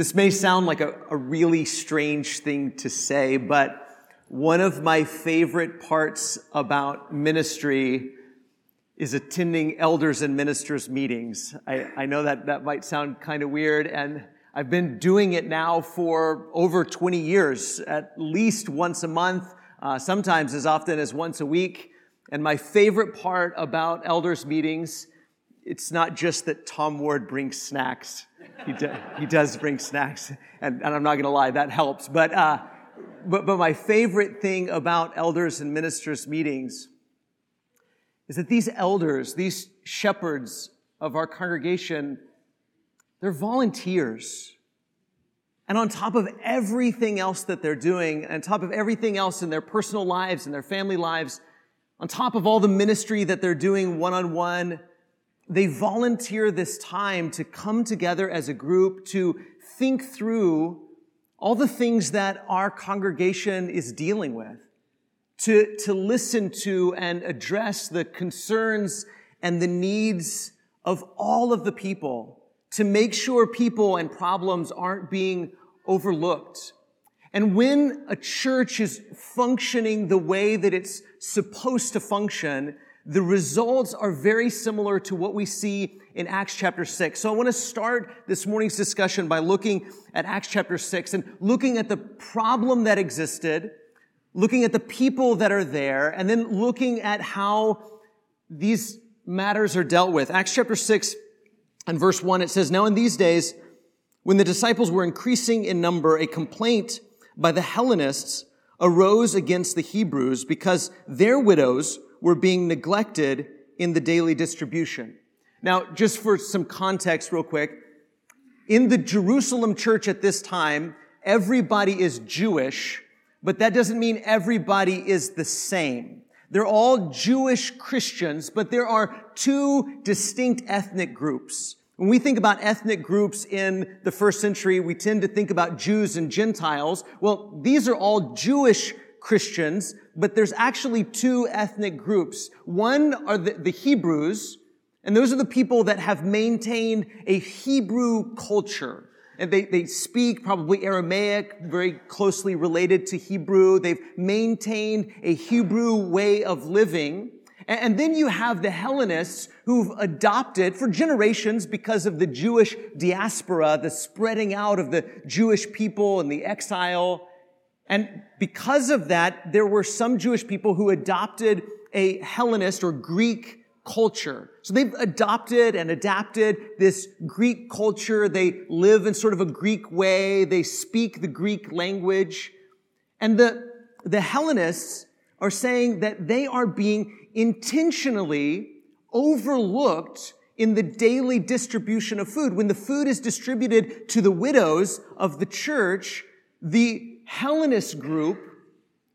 This may sound like a, a, really strange thing to say, but one of my favorite parts about ministry is attending elders and ministers meetings. I, I know that that might sound kind of weird, and I've been doing it now for over 20 years, at least once a month, uh, sometimes as often as once a week. And my favorite part about elders meetings, it's not just that Tom Ward brings snacks. He, do, he does bring snacks, and, and I'm not going to lie, that helps. But, uh, but, but my favorite thing about elders and ministers meetings is that these elders, these shepherds of our congregation, they're volunteers. And on top of everything else that they're doing, on top of everything else in their personal lives and their family lives, on top of all the ministry that they're doing one on one, they volunteer this time to come together as a group to think through all the things that our congregation is dealing with, to, to listen to and address the concerns and the needs of all of the people, to make sure people and problems aren't being overlooked. And when a church is functioning the way that it's supposed to function, the results are very similar to what we see in Acts chapter 6. So I want to start this morning's discussion by looking at Acts chapter 6 and looking at the problem that existed, looking at the people that are there, and then looking at how these matters are dealt with. Acts chapter 6 and verse 1, it says, Now in these days, when the disciples were increasing in number, a complaint by the Hellenists arose against the Hebrews because their widows were being neglected in the daily distribution. Now, just for some context real quick, in the Jerusalem church at this time, everybody is Jewish, but that doesn't mean everybody is the same. They're all Jewish Christians, but there are two distinct ethnic groups. When we think about ethnic groups in the first century, we tend to think about Jews and Gentiles. Well, these are all Jewish Christians, but there's actually two ethnic groups. One are the, the Hebrews, and those are the people that have maintained a Hebrew culture. And they, they speak probably Aramaic, very closely related to Hebrew. They've maintained a Hebrew way of living. And then you have the Hellenists who've adopted for generations because of the Jewish diaspora, the spreading out of the Jewish people and the exile. And because of that, there were some Jewish people who adopted a Hellenist or Greek culture. So they've adopted and adapted this Greek culture. They live in sort of a Greek way. They speak the Greek language. And the, the Hellenists are saying that they are being intentionally overlooked in the daily distribution of food. When the food is distributed to the widows of the church, the Hellenist group,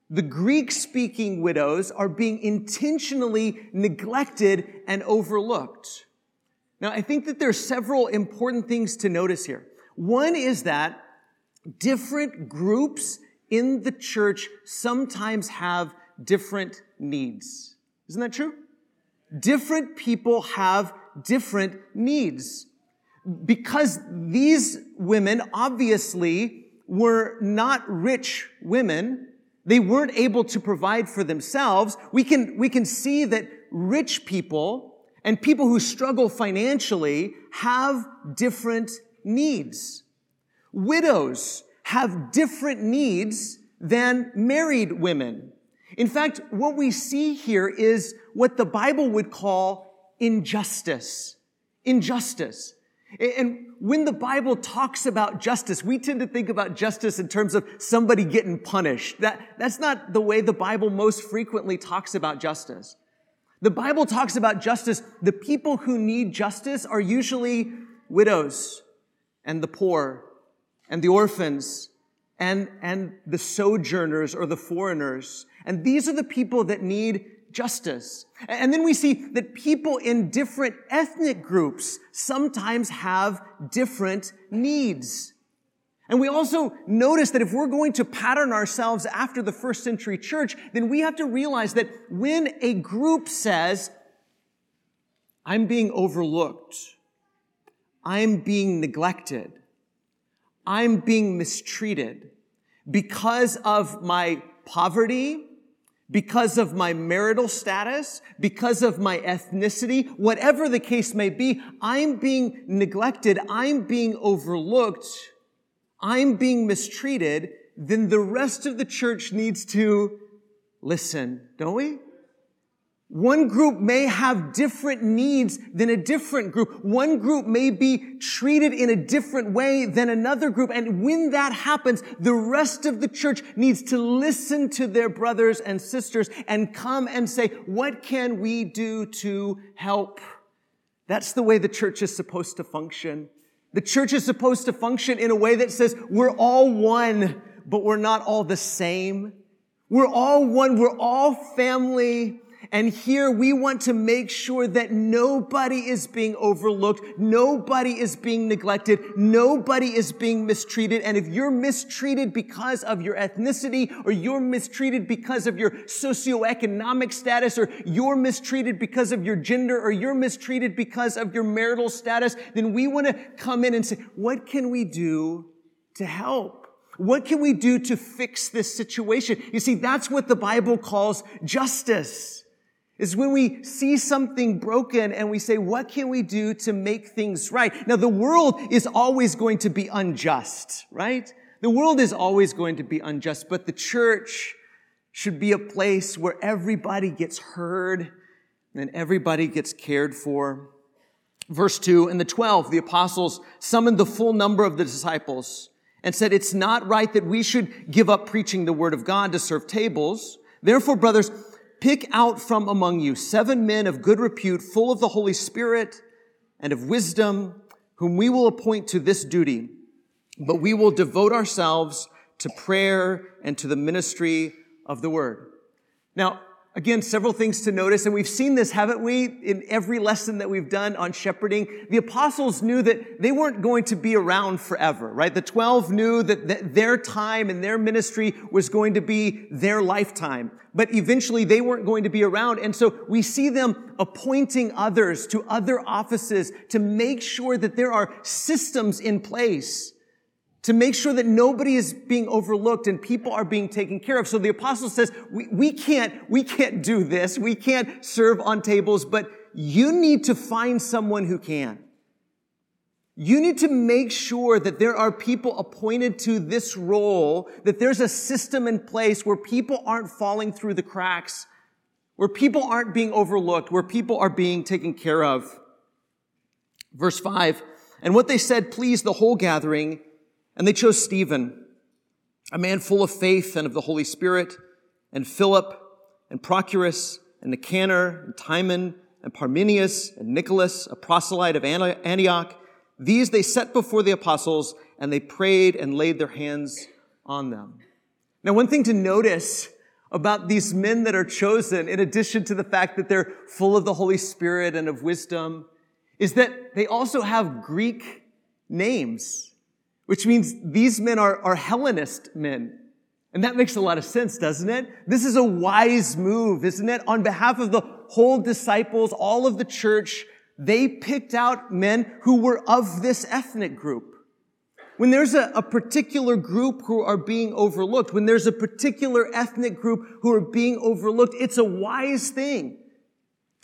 the Greek speaking widows, are being intentionally neglected and overlooked. Now, I think that there are several important things to notice here. One is that different groups in the church sometimes have different needs. Isn't that true? Different people have different needs. Because these women obviously were not rich women. They weren't able to provide for themselves. We can, we can see that rich people and people who struggle financially have different needs. Widows have different needs than married women. In fact, what we see here is what the Bible would call injustice. Injustice. And when the Bible talks about justice, we tend to think about justice in terms of somebody getting punished. That, that's not the way the Bible most frequently talks about justice. The Bible talks about justice. The people who need justice are usually widows and the poor and the orphans and, and the sojourners or the foreigners. And these are the people that need justice. And then we see that people in different ethnic groups sometimes have different needs. And we also notice that if we're going to pattern ourselves after the first century church, then we have to realize that when a group says, I'm being overlooked, I'm being neglected, I'm being mistreated because of my poverty, because of my marital status, because of my ethnicity, whatever the case may be, I'm being neglected, I'm being overlooked, I'm being mistreated, then the rest of the church needs to listen, don't we? One group may have different needs than a different group. One group may be treated in a different way than another group. And when that happens, the rest of the church needs to listen to their brothers and sisters and come and say, what can we do to help? That's the way the church is supposed to function. The church is supposed to function in a way that says we're all one, but we're not all the same. We're all one. We're all family. And here we want to make sure that nobody is being overlooked. Nobody is being neglected. Nobody is being mistreated. And if you're mistreated because of your ethnicity or you're mistreated because of your socioeconomic status or you're mistreated because of your gender or you're mistreated because of your marital status, then we want to come in and say, what can we do to help? What can we do to fix this situation? You see, that's what the Bible calls justice is when we see something broken and we say, what can we do to make things right? Now, the world is always going to be unjust, right? The world is always going to be unjust, but the church should be a place where everybody gets heard and everybody gets cared for. Verse 2, and the 12, the apostles summoned the full number of the disciples and said, it's not right that we should give up preaching the word of God to serve tables. Therefore, brothers, Pick out from among you seven men of good repute, full of the Holy Spirit and of wisdom, whom we will appoint to this duty. But we will devote ourselves to prayer and to the ministry of the word. Now, Again, several things to notice, and we've seen this, haven't we, in every lesson that we've done on shepherding. The apostles knew that they weren't going to be around forever, right? The 12 knew that their time and their ministry was going to be their lifetime. But eventually they weren't going to be around. And so we see them appointing others to other offices to make sure that there are systems in place to make sure that nobody is being overlooked and people are being taken care of. So the apostle says, we, we can't, we can't do this. We can't serve on tables, but you need to find someone who can. You need to make sure that there are people appointed to this role, that there's a system in place where people aren't falling through the cracks, where people aren't being overlooked, where people are being taken care of. Verse five, and what they said pleased the whole gathering, and they chose Stephen, a man full of faith and of the Holy Spirit, and Philip, and Prochorus, and Nicanor, and Timon, and Parmenas, and Nicholas, a proselyte of Antioch. These they set before the apostles, and they prayed and laid their hands on them. Now, one thing to notice about these men that are chosen, in addition to the fact that they're full of the Holy Spirit and of wisdom, is that they also have Greek names which means these men are, are Hellenist men. And that makes a lot of sense, doesn't it? This is a wise move, isn't it? On behalf of the whole disciples, all of the church, they picked out men who were of this ethnic group. When there's a, a, particular group who are being overlooked, when there's a particular ethnic group who are being overlooked, it's a wise thing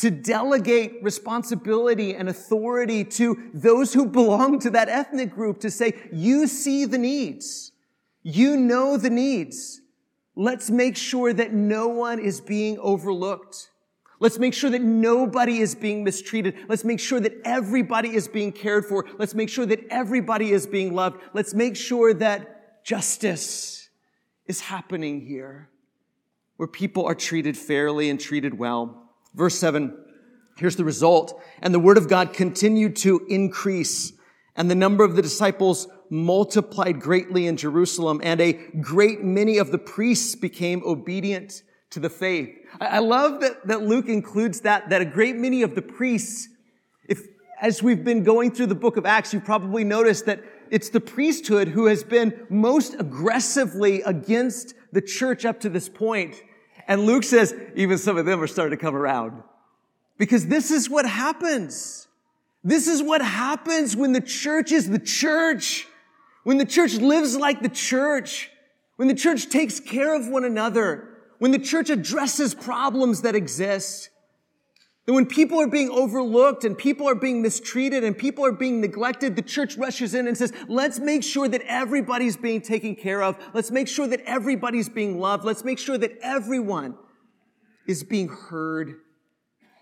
to delegate responsibility and authority to those who belong to that ethnic group to say, you see the needs. You know the needs. Let's make sure that no one is being overlooked. Let's make sure that nobody is being mistreated. Let's make sure that everybody is being cared for. Let's make sure that everybody is being loved. Let's make sure that justice is happening here, where people are treated fairly and treated well. Verse 7, here's the result. And the word of God continued to increase, and the number of the disciples multiplied greatly in Jerusalem, and a great many of the priests became obedient to the faith. I love that, that Luke includes that, that a great many of the priests, if, as we've been going through the book of Acts, you've probably noticed that it's the priesthood who has been most aggressively against the church up to this point. And Luke says, even some of them are starting to come around. Because this is what happens. This is what happens when the church is the church. when the church lives like the church, when the church takes care of one another, when the church addresses problems that exist, when people are being overlooked and people are being mistreated and people are being neglected, the church rushes in and says, let's make sure that everybody's being taken care of. Let's make sure that everybody's being loved. Let's make sure that everyone is being heard,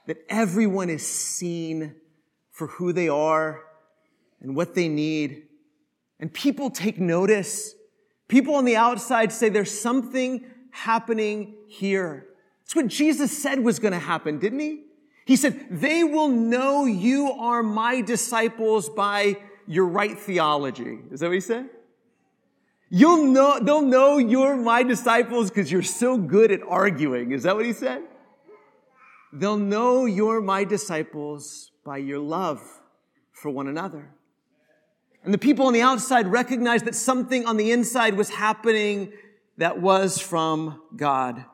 that everyone is seen for who they are and what they need. And people take notice. People on the outside say there's something happening here. That's what Jesus said was going to happen, didn't he? He said, they will know you are my disciples by your right theology. Is that what he said? You'll know, they'll know you're my disciples because you're so good at arguing. Is that what he said? They'll know you're my disciples by your love for one another. And the people on the outside recognized that something on the inside was happening that was from God.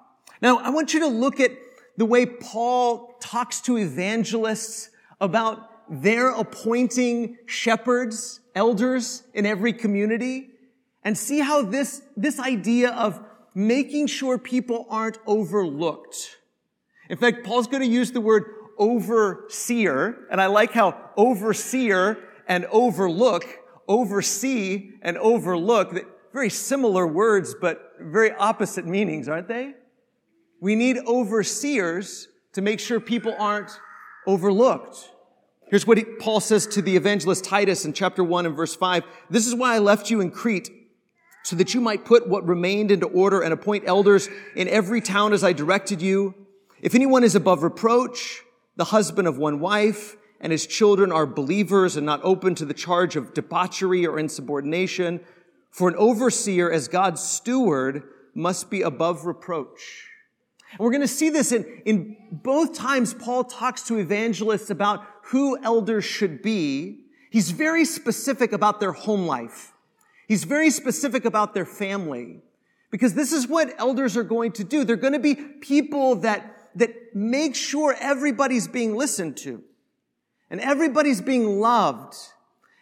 Now, I want you to look at the way Paul talks to evangelists about their appointing shepherds, elders in every community, and see how this, this idea of making sure people aren't overlooked. In fact, Paul's going to use the word overseer, and I like how overseer and overlook, oversee and overlook, very similar words, but very opposite meanings, aren't they? We need overseers to make sure people aren't overlooked. Here's what he, Paul says to the evangelist Titus in chapter 1 and verse 5. This is why I left you in Crete, so that you might put what remained into order and appoint elders in every town as I directed you. If anyone is above reproach, the husband of one wife, and his children are believers and not open to the charge of debauchery or insubordination, for an overseer as God's steward must be above reproach. And we're going to see this in, in both times Paul talks to evangelists about who elders should be. He's very specific about their home life. He's very specific about their family. Because this is what elders are going to do. They're going to be people that, that make sure everybody's being listened to. And everybody's being loved.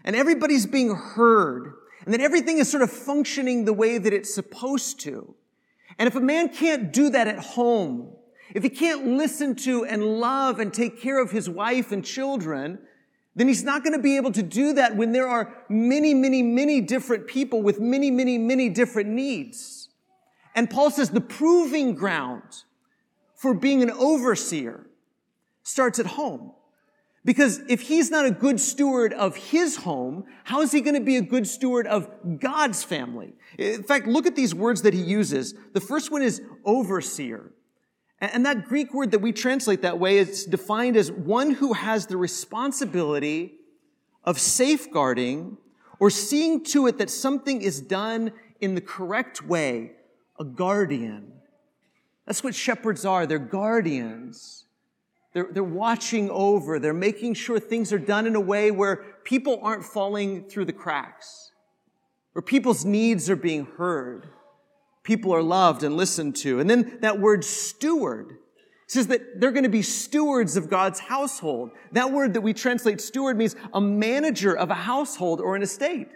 And everybody's being heard and that everything is sort of functioning the way that it's supposed to. And if a man can't do that at home, if he can't listen to and love and take care of his wife and children, then he's not going to be able to do that when there are many, many, many different people with many, many, many different needs. And Paul says the proving ground for being an overseer starts at home. Because if he's not a good steward of his home, how is he going to be a good steward of God's family? In fact, look at these words that he uses. The first one is overseer. And that Greek word that we translate that way is defined as one who has the responsibility of safeguarding or seeing to it that something is done in the correct way, a guardian. That's what shepherds are. They're guardians. They're, they're watching over. They're making sure things are done in a way where people aren't falling through the cracks, where people's needs are being heard. People are loved and listened to. And then that word steward says that they're going to be stewards of God's household. That word that we translate steward means a manager of a household or an estate.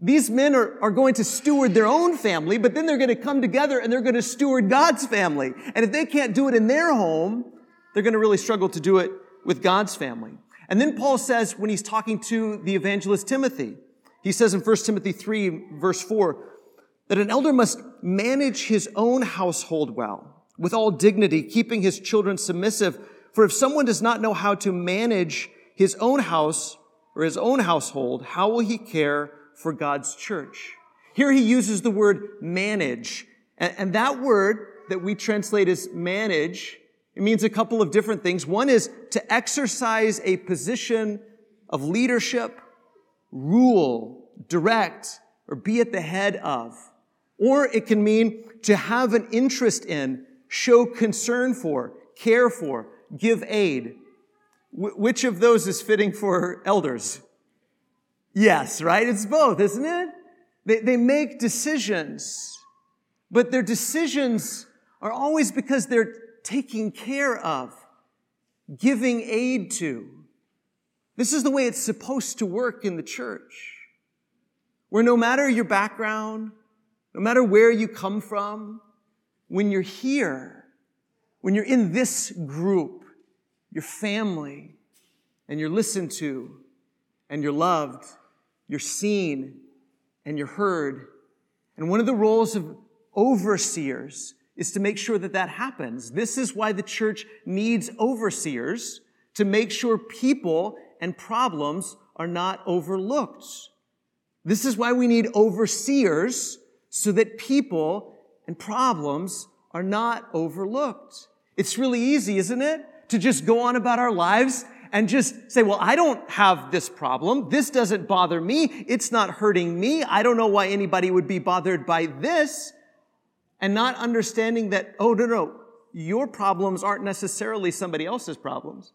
These men are, are going to steward their own family, but then they're going to come together and they're going to steward God's family. And if they can't do it in their home, they're going to really struggle to do it with God's family. And then Paul says, when he's talking to the evangelist Timothy, he says in 1 Timothy 3, verse 4, that an elder must manage his own household well, with all dignity, keeping his children submissive. For if someone does not know how to manage his own house or his own household, how will he care for God's church? Here he uses the word manage. And, that word that we translate as manage it means a couple of different things. One is to exercise a position of leadership, rule, direct, or be at the head of. Or it can mean to have an interest in, show concern for, care for, give aid. Wh- which of those is fitting for elders? Yes, right? It's both, isn't it? They, they make decisions, but their decisions are always because they're taking care of, giving aid to. This is the way it's supposed to work in the church. where no matter your background, no matter where you come from, when you're here, when you're in this group, your family, and you're listened to, and you're loved, you're seen, and you're heard. And one of the roles of overseers is to make sure that that happens. This is why the church needs overseers to make sure people and problems are not overlooked. This is why we need overseers so that people and problems are not overlooked. It's really easy, isn't it? To just go on about our lives and just say, well, I don't have this problem. This doesn't bother me. It's not hurting me. I don't know why anybody would be bothered by this. And not understanding that, oh, no, no, your problems aren't necessarily somebody else's problems.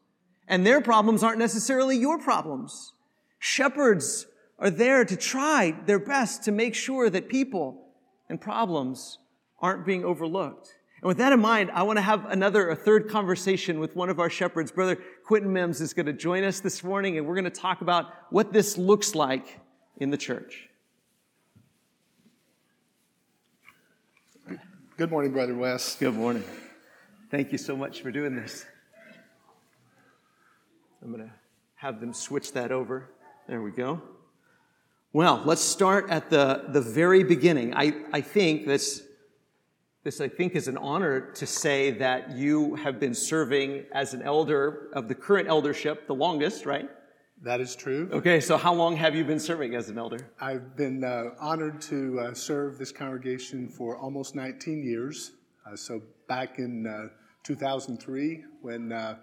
And their problems aren't necessarily your problems. Shepherds are there to try their best to make sure that people and problems aren't being overlooked. And with that in mind, I want to have another, a third conversation with one of our shepherds. Brother Quentin Mims is going to join us this morning, and we're going to talk about what this looks like in the church. Good morning, Brother Wes. Good morning. Thank you so much for doing this. I'm going to have them switch that over. There we go. Well, let's start at the, the very beginning. I, I think this, this, I think, is an honor to say that you have been serving as an elder of the current eldership the longest, right? That is true. Okay, so how long have you been serving as an elder? I've been uh, honored to uh, serve this congregation for almost 19 years. Uh, so back in uh, 2003, when uh,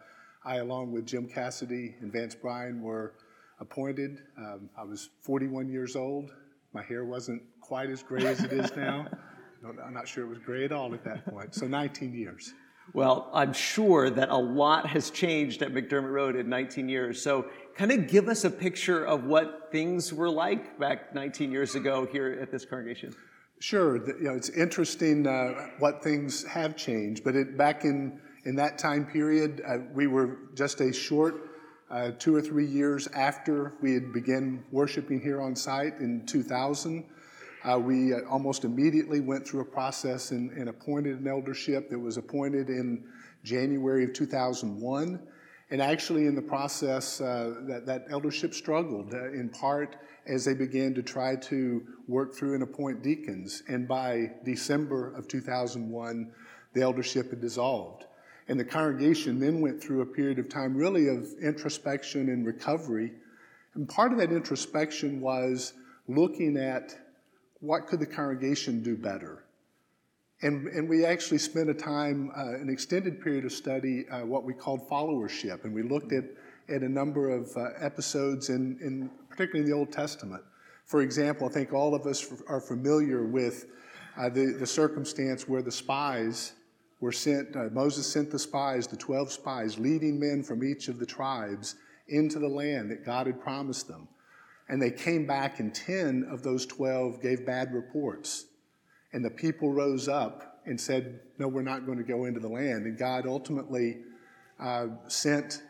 I, along with Jim Cassidy and Vance Bryan, were appointed. Um, I was 41 years old. My hair wasn't quite as gray as it is now. I'm not sure it was gray at all at that point. So 19 years. Well, I'm sure that a lot has changed at McDermott Road in 19 years. So, kind of give us a picture of what things were like back 19 years ago here at this congregation. Sure. You know, it's interesting uh, what things have changed, but it, back in in that time period, uh, we were just a short uh, two or three years after we had begun worshiping here on site in 2000. Uh, we uh, almost immediately went through a process and, and, appointed an eldership that was appointed in January of 2001. And actually, in the process, uh, that, that eldership struggled uh, in part as they began to try to work through and appoint deacons. And by December of 2001, the eldership had dissolved. And the congregation then went through a period of time really of introspection and recovery. And part of that introspection was looking at what could the congregation do better. And, and we actually spent a time, uh, an extended period of study, uh, what we called followership. And we looked at, at a number of uh, episodes, in, in, particularly in the Old Testament. For example, I think all of us are familiar with uh, the, the circumstance where the spies were sent, uh, Moses sent the spies, the 12 spies, leading men from each of the tribes into the land that God had promised them. And they came back, and 10 of those 12 gave bad reports. And the people rose up and said, No, we're not going to go into the land. And God ultimately uh, sent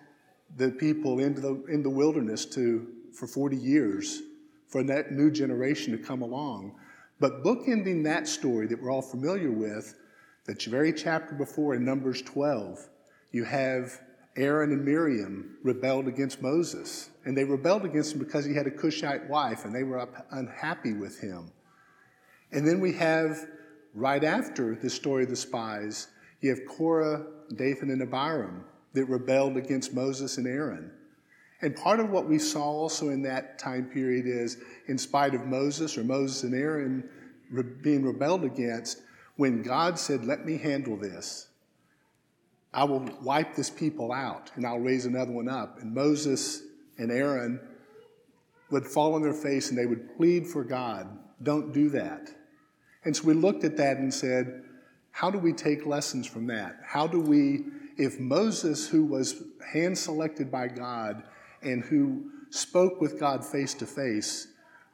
the people into the, in the wilderness to, for 40 years for that new generation to come along. But bookending that story that we're all familiar with the very chapter before in Numbers 12, you have Aaron and Miriam rebelled against Moses. And they rebelled against him because he had a Cushite wife and they were unhappy with him. And then we have, right after the story of the spies, you have Korah, Dathan, and Abiram that rebelled against Moses and Aaron. And part of what we saw also in that time period is, in spite of Moses or Moses and Aaron being rebelled against, when God said, Let me handle this, I will wipe this people out and I'll raise another one up. And Moses and Aaron would fall on their face and they would plead for God, Don't do that. And so we looked at that and said, How do we take lessons from that? How do we, if Moses, who was hand selected by God and who spoke with God face to face,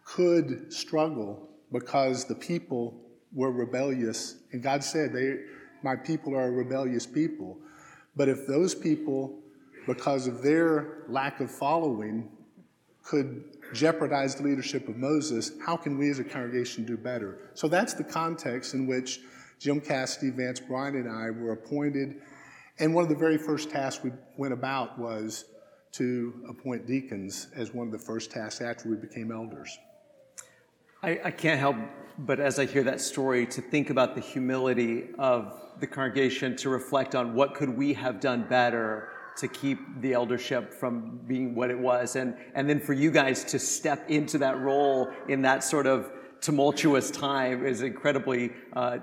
could struggle because the people were rebellious, and God said, they, My people are a rebellious people. But if those people, because of their lack of following, could jeopardize the leadership of Moses, how can we as a congregation do better? So that's the context in which Jim Cassidy, Vance Bryan, and I were appointed. And one of the very first tasks we went about was to appoint deacons as one of the first tasks after we became elders. I, I, can't help but as I hear that story to think about the humility of the congregation to reflect on what could we have done better to keep the eldership from being what it was and and then for you guys to step into that role in that sort of tumultuous time is incredibly uh,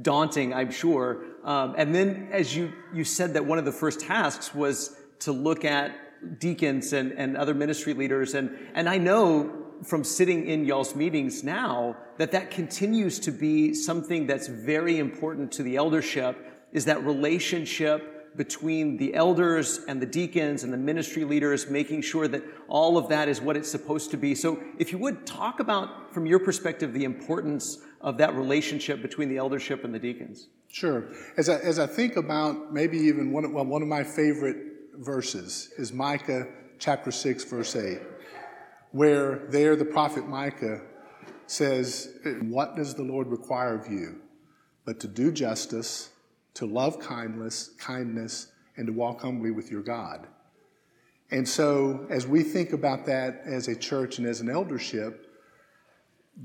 daunting i'm sure um, and then as you you said that one of the first tasks was to look at deacons and, and other ministry leaders. And, and I know from sitting in y'all's meetings now that that continues to be something that's very important to the eldership is that relationship between the elders and the deacons and the ministry leaders, making sure that all of that is what it's supposed to be. So, if you would talk about, from your perspective, the importance of that relationship between the eldership and the deacons. Sure. As I, as I think about maybe even one of, well, one of my favorite verses is Micah chapter 6, verse 8, where there the prophet Micah says, What does the Lord require of you? But to do justice, to love kindness, kindness, and to walk humbly with your God. And so, as we think about that as a church and as an eldership,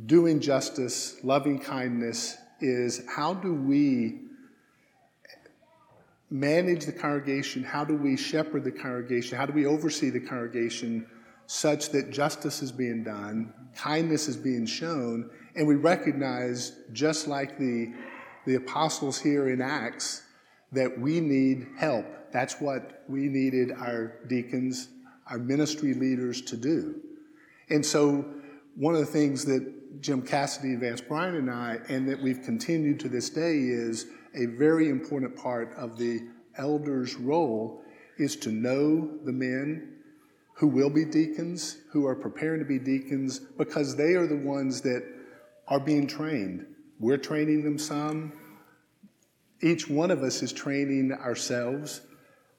doing justice, loving kindness is how do we manage the congregation? How do we shepherd the congregation? How do we oversee the congregation such that justice is being done, kindness is being shown, and we recognize, just like the, the apostles here in Acts, that we need help. That's what we needed our deacons, our ministry leaders to do. And so, one of the things that Jim Cassidy, Vance Bryan, and I, and that we've continued to this day is a very important part of the elders' role is to know the men who will be deacons, who are preparing to be deacons, because they are the ones that are being trained. We're training them some. Each one of us is training ourselves.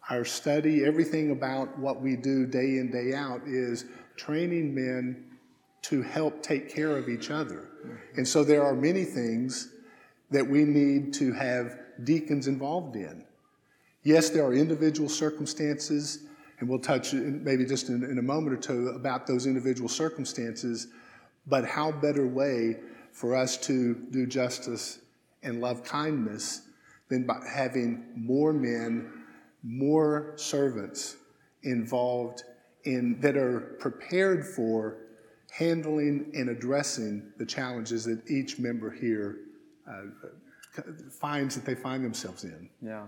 Our study, everything about what we do day in, day out, is training men to help take care of each other. And so there are many things that we need to have deacons involved in. Yes, there are individual circumstances, and we'll touch maybe just in, in, a moment or two about those individual circumstances, but how better way for us to do justice and love kindness than by having more men, more servants involved in that are prepared for handling and addressing the challenges that each member here uh, finds that they find themselves in. Yeah.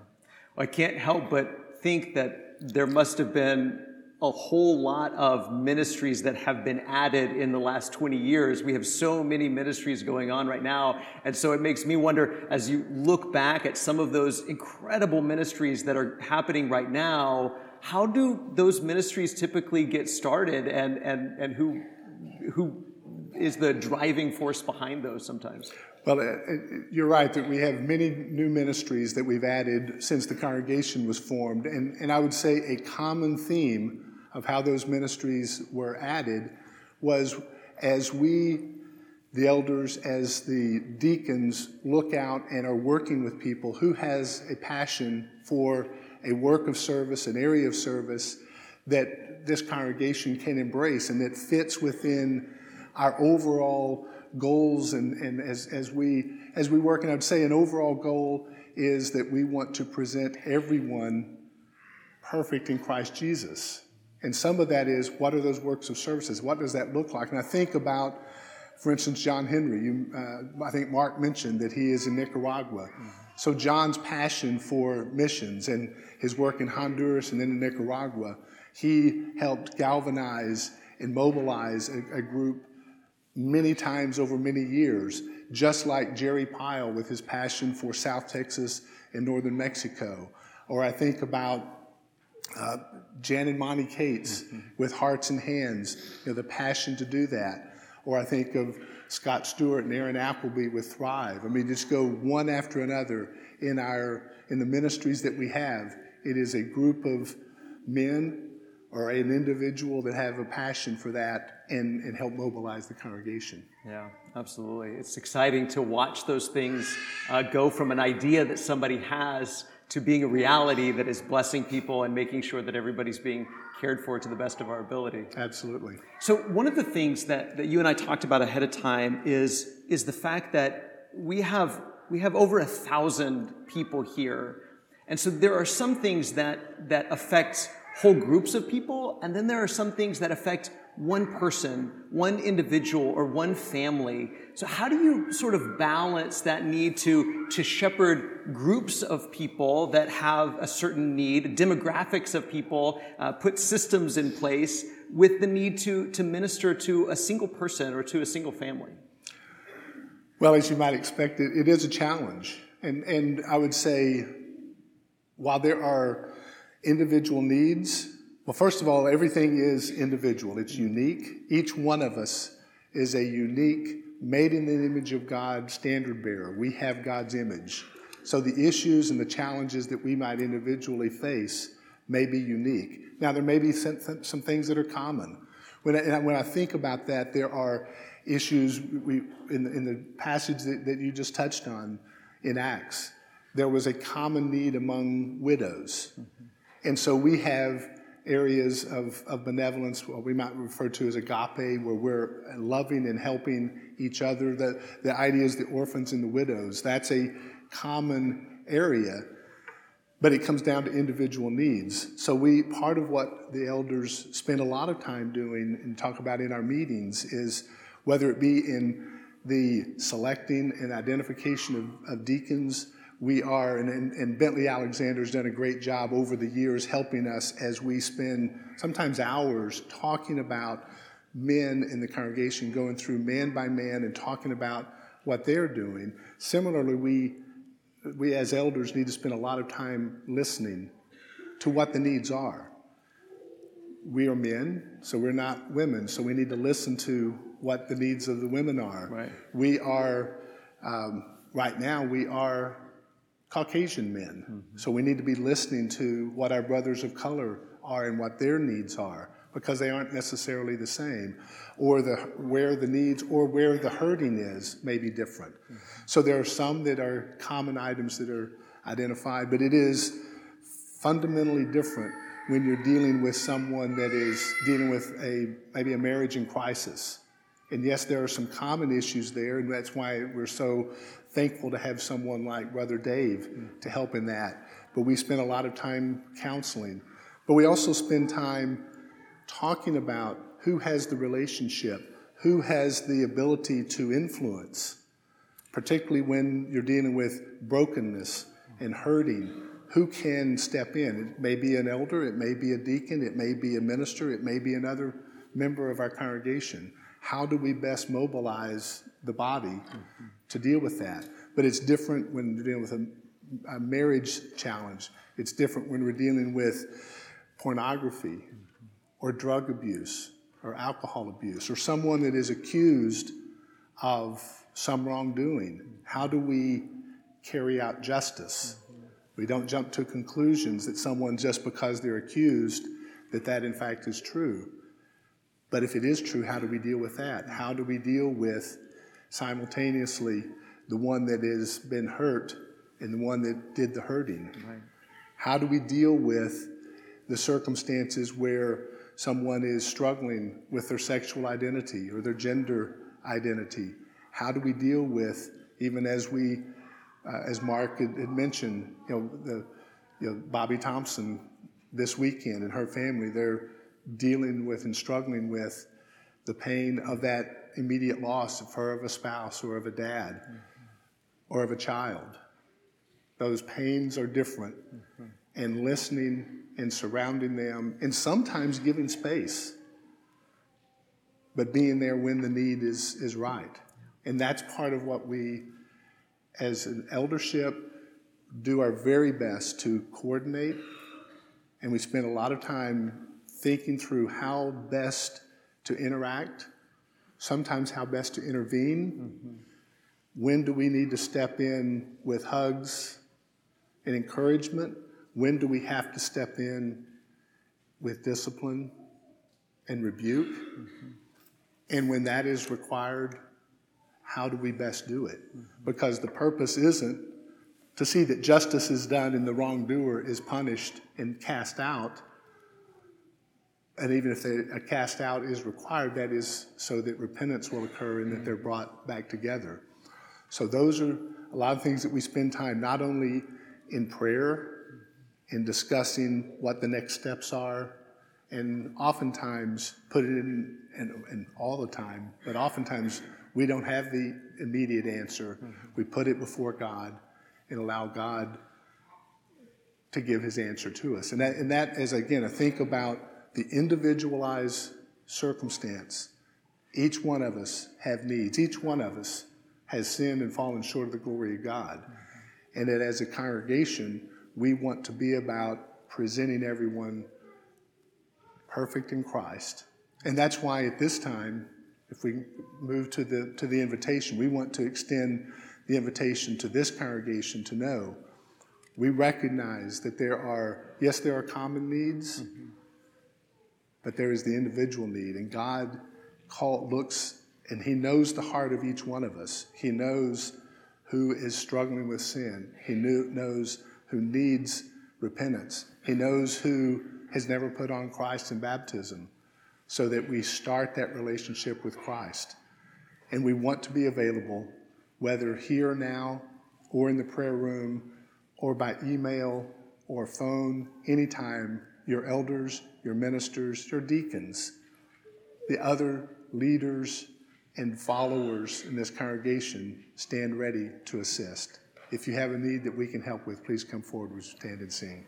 Well, I can't help but think that there must have been a whole lot of ministries that have been added in the last 20 years. We have so many ministries going on right now. And so it makes me wonder as you look back at some of those incredible ministries that are happening right now, how do those ministries typically get started and, and, and who, who is the driving force behind those sometimes? Well, uh, uh, you're right that we have many new ministries that we've added since the congregation was formed. And, and I would say a common theme of how those ministries were added was as we, the elders, as the deacons, look out and are working with people who has a passion for a work of service, an area of service that this congregation can embrace and that fits within our overall goals and, and as, as, we, as we work, and I would say an overall goal is that we want to present everyone perfect in Christ Jesus. And some of that is what are those works of services? What does that look like? And I think about, for instance, John Henry. You, uh, I think Mark mentioned that he is in Nicaragua. So John's passion for missions and his work in Honduras and then in Nicaragua, he helped galvanize and mobilize a, a group many times over many years, just like Jerry Pyle with his passion for South Texas and northern Mexico. Or I think about uh, Jan and Monty Cates mm-hmm. with Hearts and Hands, you know, the passion to do that. Or I think of Scott Stewart and Aaron Appleby with Thrive. I mean, just go one after another in our in the ministries that we have. It is a group of men or an individual that have a passion for that and, and help mobilize the congregation. Yeah, absolutely. It's exciting to watch those things uh, go from an idea that somebody has to being a reality that is blessing people and making sure that everybody's being cared for to the best of our ability. Absolutely. So one of the things that, that you and I talked about ahead of time is, is the fact that we have, we have over a thousand people here. And so there are some things that, that affect whole groups of people, and then there are some things that affect one person, one individual, or one family. So how do you sort of balance that need to, to shepherd groups of people that have a certain need, demographics of people, uh, put systems in place with the need to, to minister to a single person or to a single family? Well, as you might expect, it, it is a challenge. And, and I would say, while there are individual needs, well, first of all, everything is individual, it's unique. Each one of us is a unique, made in the image of God standard bearer. We have God's image. So the issues and the challenges that we might individually face may be unique. Now, there may be some, some things that are common. When I, when I think about that, there are issues we, in, the, in the passage that, that you just touched on in Acts. There was a common need among widows. Mm-hmm. And so we have areas of, of benevolence, what we might refer to as agape, where we're loving and helping each other. The, the idea is the orphans and the widows. That's a common area, but it comes down to individual needs. So we, part of what the elders spend a lot of time doing and talk about in our meetings is whether it be in the selecting and identification of, of deacons, we are, and, and, Bentley Alexander's done a great job over the years helping us as we spend sometimes hours talking about men in the congregation, going through man by man and talking about what they're doing. Similarly, we, we as elders need to spend a lot of time listening to what the needs are. We are men, so we're not women, so we need to listen to what the needs of the women are. Right. We are, um, right now, we are Caucasian men. Mm-hmm. So we need to be listening to what our brothers of color are and what their needs are because they aren't necessarily the same or the where the needs or where the hurting is may be different. Mm-hmm. So there are some that are common items that are identified, but it is fundamentally different when you're dealing with someone that is dealing with a maybe a marriage in crisis. And yes, there are some common issues there, and that's why we're so thankful to have someone like Brother Dave to help in that. But we spend a lot of time counseling. But we also spend time talking about who has the relationship, who has the ability to influence, particularly when you're dealing with brokenness and hurting. Who can step in? It may be an elder, it may be a deacon, it may be a minister, it may be another member of our congregation. How do we best mobilize the body to deal with that. But it's different when you're dealing with a, a marriage challenge. It's different when we're dealing with pornography or drug abuse or alcohol abuse or someone that is accused of some wrongdoing. How do we carry out justice? We don't jump to conclusions that someone, just because they're accused, that that in fact is true. But if it is true, how do we deal with that? How do we deal with simultaneously the one that has been hurt and the one that did the hurting. Right. How do we deal with the circumstances where someone is struggling with their sexual identity or their gender identity? How do we deal with, even as we, uh, as Mark had, had, mentioned, you know, the, you know, Bobby Thompson this weekend and her family, they're dealing with and struggling with the pain of that immediate loss of her of a spouse or of a dad mm-hmm. or of a child. Those pains are different. Mm-hmm. And listening and surrounding them, and sometimes giving space, but being there when the need is, is right. And that's part of what we, as an eldership, do our very best to coordinate. And we spend a lot of time thinking through how best to interact sometimes how best to intervene. Mm-hmm. When do we need to step in with hugs and encouragement? When do we have to step in with discipline and rebuke? Mm-hmm. And when that is required, how do we best do it? Mm-hmm. Because the purpose isn't to see that justice is done and the wrongdoer is punished and cast out. And even if a cast out is required, that is so that repentance will occur and that they're brought back together. So, those are a lot of things that we spend time not only in prayer, in discussing what the next steps are, and oftentimes put it in, and, and all the time, but oftentimes we don't have the immediate answer. Mm-hmm. We put it before God and allow God to give his answer to us. And that, and that is, again, a think about the individualized circumstance. Each one of us have needs. Each one of us has sinned and fallen short of the glory of God. And that as a congregation, we want to be about presenting everyone perfect in Christ. And that's why at this time, if we move to the, to the invitation, we want to extend the invitation to this congregation to know we recognize that there are, yes, there are common needs, mm-hmm. But there is the individual need. And God call, looks and He knows the heart of each one of us. He knows who is struggling with sin, He knew, knows who needs repentance, He knows who has never put on Christ in baptism, so that we start that relationship with Christ. And we want to be available whether here now or in the prayer room or by email or phone, anytime, your elders, your ministers, your deacons, the other leaders and followers in this congregation stand ready to assist. If you have a need that we can help with, please come forward. We stand and sing.